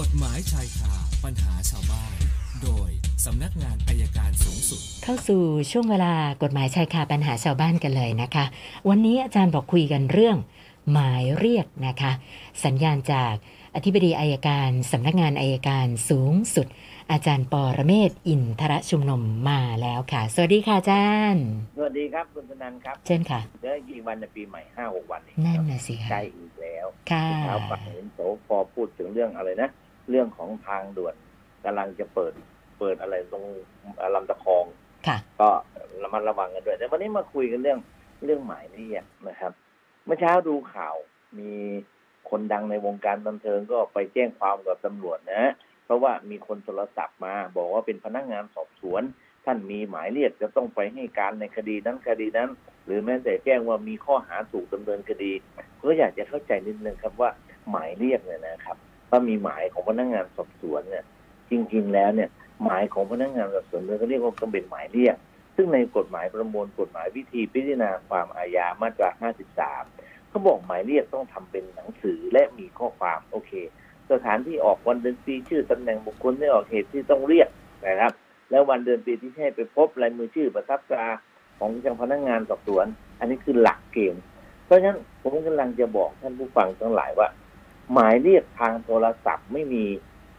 กฎหมายชายคาปัญหาชาวบ้าน โดยสำนักงานอัยการสูงสุด เข้าสู่ช่วงเวลากฎหมายชายคาปัญหาชาวบ้านกันเลยนะคะ วันนี้อาจารย์บอกคุยกันเรื่อง หมายเรียกนะคะ สัญญาณจาก อธิบดีอัยการสำนักงานอัยการสูงสุด อาจารย์ปรเมศวร์อินทรชุมนุมมาแล้วค่ะ สวัสดีค่ะอาจารย์ สวัสดีครับคุณธนันครับ เช่นค่ะเหลือกี่วันในปีใหม่ห้าหกวันเองนั่นครับน่ะสิใกค่ะล้อีกแล้วค่ะเช้าฝันเห็นโสพอพูดถึงเรื่องอะไรนะ เรื่องของทางด่วนกำลังจะเปิดเปิดอะไรตรงลำตะคองค่ะ ก็ระมัดระวังกันด้วยแต่วันนี้มาคุยกันเรื่องเรื่องหมายเรียกนะครับ เมื่อเช้าดูข่าวมี คนดังในวงการบันเทิงก็ไปแจ้งความกับตำรวจนะ เพราะว่ามีคนโทรศัพท์มาบอกว่าเป็นพนักงานสอบสวน ท่านมีหมายเรียกจะต้องไปให้การในคดีนั้นคดีนั้น หรือแม้แต่แจ้งว่ามีข้อหาถูกดำเนินคดีก็อยากจะเข้าใจนิดนึงครับว่าหมายเรียกเนี่ยนะครับว่ามีหมายของพนักงานสอบสวนเนี่ยจริง ๆ แล้วเนี่ยหมายของพนักงานสอบสวนเนี่ยเขาเรียกว่าต้องเป็นหมายเรียก ซึ่งในกฎหมายประมวลกฎหมายวิธีพิจารณาความอาญามาตรา 53 เขาบอกหมายเรียกต้องทำเป็นหนังสือและมีข้อความโอเค สถานที่ออกวันเดือนปีชื่อตำแหน่งบุคคลที่ออกเหตุที่ต้องเรียกนะครับ แล้ววันเดือนปีที่ให้ไปพบลายมือชื่อประทับตราของเจ้าพนักงานสอบสวน อันนี้คือหลักเกณฑ์เพราะฉะนั้นผมกำลังจะบอกท่านผู้ฟังทั้งหลายว่า หมายเรียกทางโทรศัพท์ไม่มี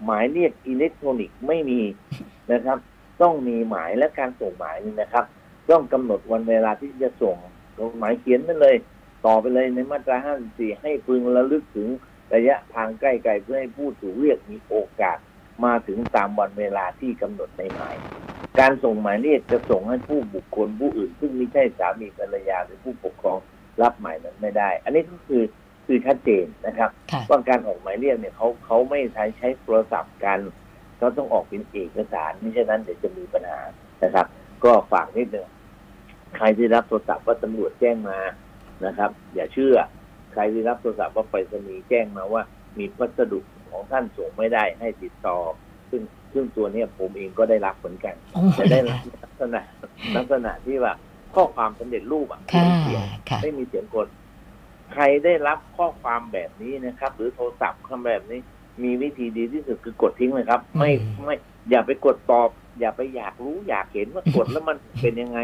หมายเรียกอิเล็กทรอนิกส์ไม่มีนะครับ ต้องมีหมายและการส่งหมายนี่นะครับ ต้องกำหนดวันเวลาที่จะส่งลงหมายเขียนนั่นเลย ต่อไปเลยในมาตรา 54 ให้พึงระลึกถึงระยะทางใกล้ๆเพื่อให้ผู้ถูกเรียกมีโอกาสมาถึงตามวันเวลาที่กำหนดในหมาย การส่งหมายเรียกจะส่งให้ผู้บุคคลผู้อื่น ซึ่งไม่ใช่สามีภรรยาหรือผู้ปกครองรับหมายนั้นไม่ได้ อันนี้ก็คือคือชัดเจนนะครับค่ะว่าการออกหมายเรียกเนี่ยเขาเขาไม่ใช้ใช้โทรศัพท์กันเขาต้องออกเป็นเอกสารไม่เช่นนั้นเดี๋ยวจะมีปัญหานะครับ ก็ฝากนิดนึงใครที่รับโทรศัพท์ว่าตำรวจแจ้งมา นะครับ อย่าเชื่อ ใครที่รับโทรศัพท์ว่าไปรษณีย์แจ้งมาว่า มีพัสดุของท่านส่งไม่ได้ให้ติดต่อ ซึ่งซึ่งตัวเนี้ยผมเองก็ได้รับเหมือนกันโอ้จะได้รับลักษณะลักษณะที่ว่าข้อความสำเร็จรูปอะค่ะไม่มีเสียงค่ะไม่มีเสียงกดใครได้รับข้อความแบบนี้นะครับ หรือโทรศัพท์คำแบบนี้ มีวิธีดีที่สุดคือกดทิ้งเลยครับ ไม่อืมไม่อย่าไปกดตอบ อย่าไปอยากรู้อยากเห็นว่ากดแล้วมันเป็นยังไง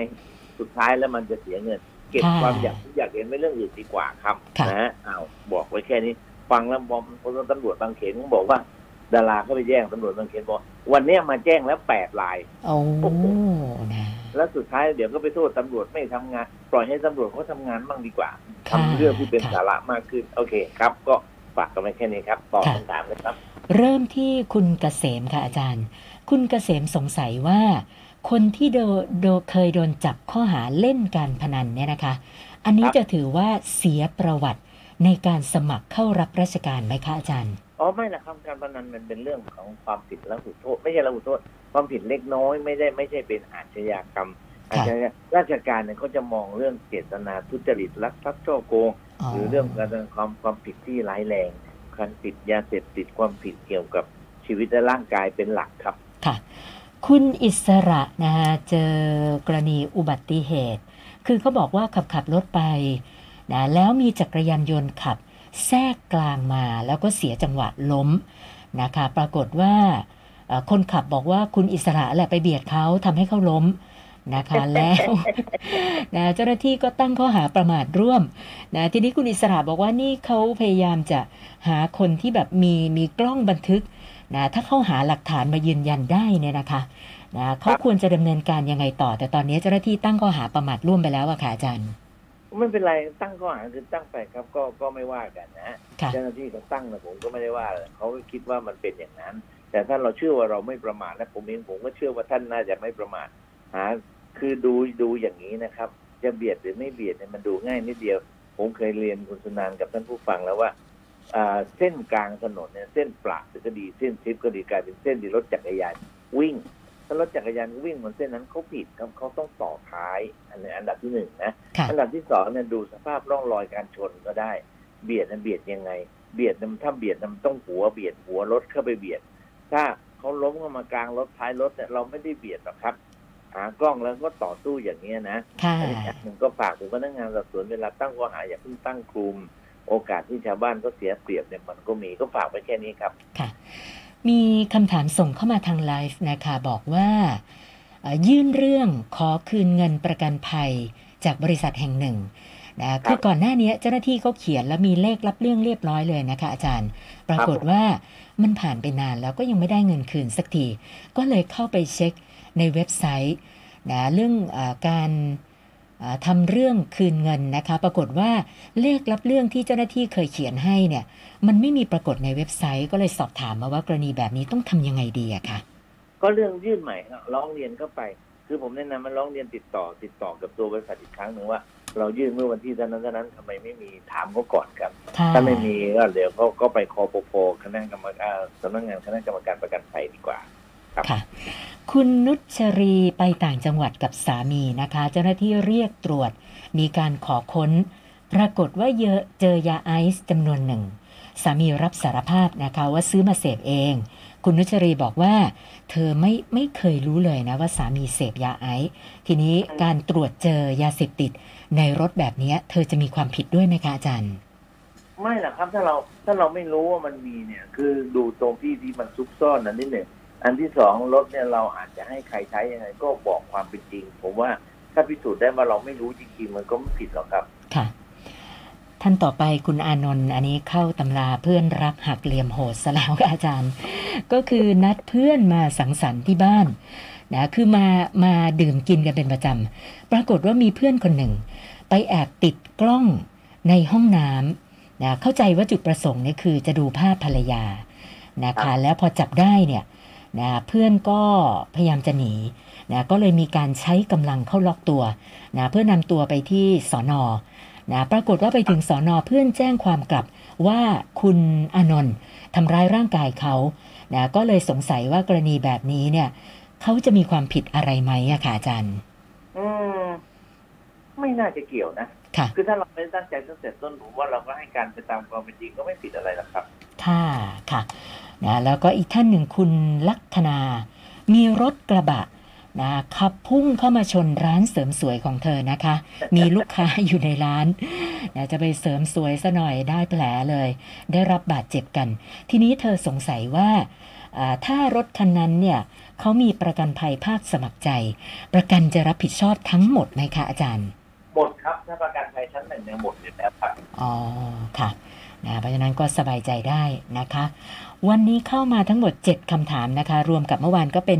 สุดท้ายแล้วมันจะเสียเงิน เก็บค่ะความอยากรู้อยากเห็นไว้เรื่องอื่นดีกว่าครับค่ะนะฮะอ้าวบอกไว้แค่นี้ ฟังแล้วบอมคนตำรวจบางเขนเขาบอกว่า ดาราเขาไปแจ้งตำรวจบางเขนบอกวันเนี้ยมาแจ้งแล้วแปดลายโอ้นะแล้วสุดท้ายเดี๋ยวก็ไปโทษตำรวจไม่ทำงาน ปล่อยให้ตำรวจเขาทำงานบ้างดีกว่าค่ะทำเรื่องที่เป็นค่ะสาระมากขึ้นโอเคครับ ก็ฝากกันไว้แค่นี้ครับตอบค่ะคำถามเลยครับ เริ่มที่คุณเกษมค่ะอาจารย์ คุณเกษมสงสัยว่า คนที่โดโดเคยโดนจับข้อหาเล่นการพนันเนี่ยนะคะ อันนี้ครับจะถือว่าเสียประวัติในการสมัครเข้ารับราชการไหมคะอาจารย์ อ๋อไม่นะครับการพนันมันเป็นเรื่องของความผิดละหุโทษ ไม่ใช่ละหุโทษ ความผิดเล็กน้อยไม่ได้ไม่ใช่เป็นอาชญากรรมอาค่ะชญาราชการเนี่ยเขาจะมองเรื่องเจตนาทุจริตลักทรัพย์ช่อโกงหรือเรื่องการกระทำความความผิดที่ร้ายแรงการผิดยาเสพติดความผิดเกี่ยวกับชีวิตและร่างกายเป็นหลักครับค่ะ คุณอิสระนะคะเจอกรณีอุบัติเหตุ คือเขาบอกว่าขับขับรถไปนะแล้วมีจักรยานยนต์ขับแทรกกลางมาแล้วก็เสียจังหวะล้มนะคะปรากฏว่าเอ่อคนขับบอกว่าคุณอิสระแหละไปเบียดเขาทำให้เขาล้มนะคะแล้วนะเจ้าหน้าที่ก็ตั้งข้อหาประมาทร่วมนะทีนี้คุณอิสระบอกว่านี่เขาพยายามจะหาคนที่แบบมีมีกล้องบันทึก นะถ้าเขาหาหลักฐานมายืนยันได้เนี่ยนะคะนะเขาควรจะดำเนินการยังไงต่อ แต่ตอนนี้เจ้าหน้าที่ตั้งข้อหาประมาทร่วมไปแล้วอะค่ะอาจารย์ ไม่เป็นไรตั้งข้อหาคือตั้งไปครับก็ก็ไม่ว่ากันนะฮะค่ะเจ้าหน้าที่เขาตั้งนะผมก็ไม่ได้ว่าอะไรเขาก็คิดว่ามันเป็นอย่างนั้น แต่ถ้าเราเชื่อว่าเราไม่ประมาทและผมเองผมก็เชื่อว่าท่านน่าจะไม่ประมาทหาคือดูดูอย่างนี้นะครับ จะเบียดหรือไม่เบียดเนี่ยมันดูง่ายนิดเดียว ผมเคยเรียนคุณสุนานกับท่านผู้ฟังแล้วว่าอ่า เส้นกลางถนนเนี่ยเส้นปราดก็ดีเส้นทิพย์ก็ดีกลายเป็นเส้นที่รถจักรยานวิ่ง ถ้ารถจักรยานวิ่งบนเส้นนั้นเขาผิดครับเขาต้องต่อท้าย อันนี้อันดับที่หนึ่งนะค่ะอันดับที่สองเนี่ยดูสภาพร่องรอยการชนก็ได้ เบียดนั้นเบียดยังไง เบียดนั้นถ้าเบียดนั้นมันต้องหัวเบียดหัวรถเข้าไปเบียด ถ้าเขาล้มเข้ามากลางรถท้ายรถเนี่ยเราไม่ได้เบียดหรอกครับหากล้องแล้วก็ต่อสู้อย่างนี้ยนะค่ะอันนี้อันหนึ่งก็ฝากถึงพนักงานสอบสวนเวลาตั้งข้อหาอย่าเพิ่งตั้งคลุม โอกาสที่ชาวบ้านก็เสียเปรียบเนี่ยมันก็มีก็ฝากไว้แค่นี้ครับค่ะ มีคำถามส่งเข้ามาทางไลฟ์นะคะบอกว่าเอ่อยื่นเรื่องขอคืนเงินประกันภัยจากบริษัทแห่งหนึ่งนะคือก่อนหน้านี้เจ้าหน้าที่เขาเขียนแล้วมีเลขรับเรื่องเรียบร้อยเลยนะคะ อาจารย์ ปรากฏว่ามันผ่านไปนานแล้วก็ยังไม่ได้เงินคืนสักที ก็เลยเข้าไปเช็คในเว็บไซต์นะเรื่องอาการอ่า ทำเรื่องคืนเงินนะคะ ปรากฏว่าเลขรับเรื่องที่เจ้าหน้าที่เคยเขียนให้เนี่ย มันไม่มีปรากฏในเว็บไซต์ ก็เลยสอบถามมาว่ากรณีแบบนี้ต้องทำยังไงดีอะคะก็เรื่องยื่นใหม่นะร้องเรียนก็ไป คือผมแนะนำมันร้องเรียนติดต่อ ติดต่อกับตัวบริษัทอีกครั้งหนึ่งว่า เรายื่นเมื่อวันที่เท่านั้นเท่านั้นทำไมไม่มีถามเขาก่อนครับค่ะถ้าไม่มีก็เดี๋ยวเขาก็ไปคอปพคณะกรรมการสำนักงานคณะกรรมการประกันภัยดีกว่า ค่ะ คุณนุชรีไปต่างจังหวัดกับสามีนะคะ เจ้าหน้าที่เรียกตรวจ มีการขอค้น ปรากฏว่าเยอะเจอยาไอซ์จำนวนหนึ่ง สามีรับสารภาพนะคะว่าซื้อมาเสพเอง คุณนุชรีบอกว่า เธอไม่ไม่เคยรู้เลยนะว่าสามีเสพยาไอซ์ทีนี้การตรวจเจอยาเสพติด ในรถแบบนี้เธอจะมีความผิดด้วยไหมคะอาจารย์ไม่หรอกครับถ้าเราถ้าเราไม่รู้ว่ามันมีเนี่ย คือดูตรงที่ที่มันซุกซ่อนอันที่หนึ่ง อันที่สองรถเนี่ยเราอาจจะให้ใครใช้ยังไงก็บอกความเป็นจริง ผมว่าถ้าพิสูจน์ได้ว่าเราไม่รู้จริงๆมันก็ไม่ผิดหรอกครับค่ะ ท่านต่อไปคุณอานนท์อันนี้เข้าตำราเพื่อนรักหักเหลี่ยมโหดซะแล้วค่ะอาจารย์ ก็คือนัดเพื่อนมาสังสรรค์ที่บ้านนะคือมามาดื่มกินกันเป็นประจำปรากฏว่ามีเพื่อนคนหนึ่ง ไปแอบติดกล้องในห้องน้ำนะเข้าใจว่าจุดประสงค์เนี่ยคือจะดูภาพภรรยานะคะแล้วพอจับได้เนี่ย นะเพื่อนก็พยายามจะหนีนะก็เลยมีการใช้กำลังเข้าล็อกตัวนะเพื่อนำตัวไปที่สอนอนะปรากฏว่าไปถึงสอนอเพื่อนแจ้งความกลับว่าคุณอานนท์ทำร้ายร่างกายเขานะก็เลยสงสัยว่ากรณีแบบนี้เนี่ยเขาจะมีความผิดอะไรไหมอะค่ะอาจารย์อืมไม่น่าจะเกี่ยวนะค่ะคือถ้าเราไม่ได้ตั้งใจตั้งแต่ต้นผมว่าเราก็ให้การไปตามความเป็นจริงก็ไม่ผิดอะไรหรอกครับ ค่ะค่ะ นะแล้วก็อีกท่านหนึ่งคุณลักษณา มีรถกระบะนะขับพุ่งเข้ามาชนร้านเสริมสวยของเธอนะคะ มีลูกค้าอยู่ในร้านนะจะไปเสริมสวยซะหน่อยได้แผลเลย ได้รับบาดเจ็บกัน ทีนี้เธอสงสัยว่าอ่าถ้ารถคันนั้นเนี่ยเขามีประกันภัยภาคสมัครใจ ประกันจะรับผิดชอบทั้งหมดไหมคะอาจารย์ หมดครับถ้าประกันภัยชั้นหนึ่งเนี่ยหมดอยู่แล้วครับอ๋อค่ะนะ เพราะฉะนั้นก็สบายใจได้นะคะ วันนี้เข้ามาทั้งหมด 7คำถามนะคะ รวมกับเมื่อวานก็เป็น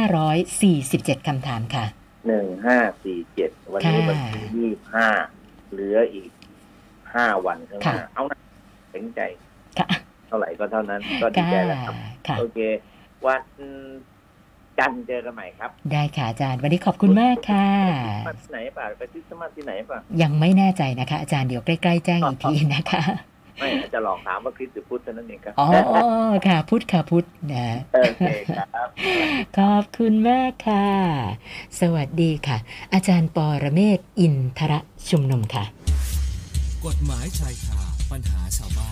1,547คำถามค่ะหนึ่งห้าสี่เจ็ดวันนี้ค่ะมันที่ยี่ห้าเหลืออีกห้าวันข้างหน้าค่ะเอานะถึงใจค่ะเท่าไหร่ก็เท่านั้นก็ดีค่ะใจแล้วครับค่ะโอเค วันจันทร์เจอกันใหม่ครับ ได้ค่ะอาจารย์ วันนี้ขอบคุณมากค่ะคริสต์มาสที่ไหนป่ะไปคริสต์มาสที่ไหนป่ะยังไม่แน่ใจนะคะ อาจารย์เดี๋ยวใกล้ๆแจ้งอีกทีนะคะ ไม่จะลองถามว่าคริสต์หรือพุทธเท่านั้นเองครับอ๋อค่ะ พุทธค่ะพุทธนะโอเคครับ ขอบคุณมากค่ะ สวัสดีค่ะ อาจารย์ปอระเมศวร์อินทระชุมนุมค่ะ กฎหมายชายคาปัญหาชาวบ้าน